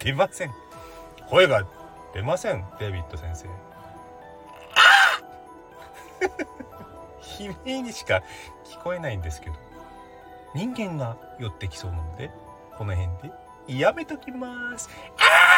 出ません。声が出ませんデビッド先生。悲鳴にしか聞こえないんですけど。人間が寄ってきそうなので。この辺で。やめときます。あ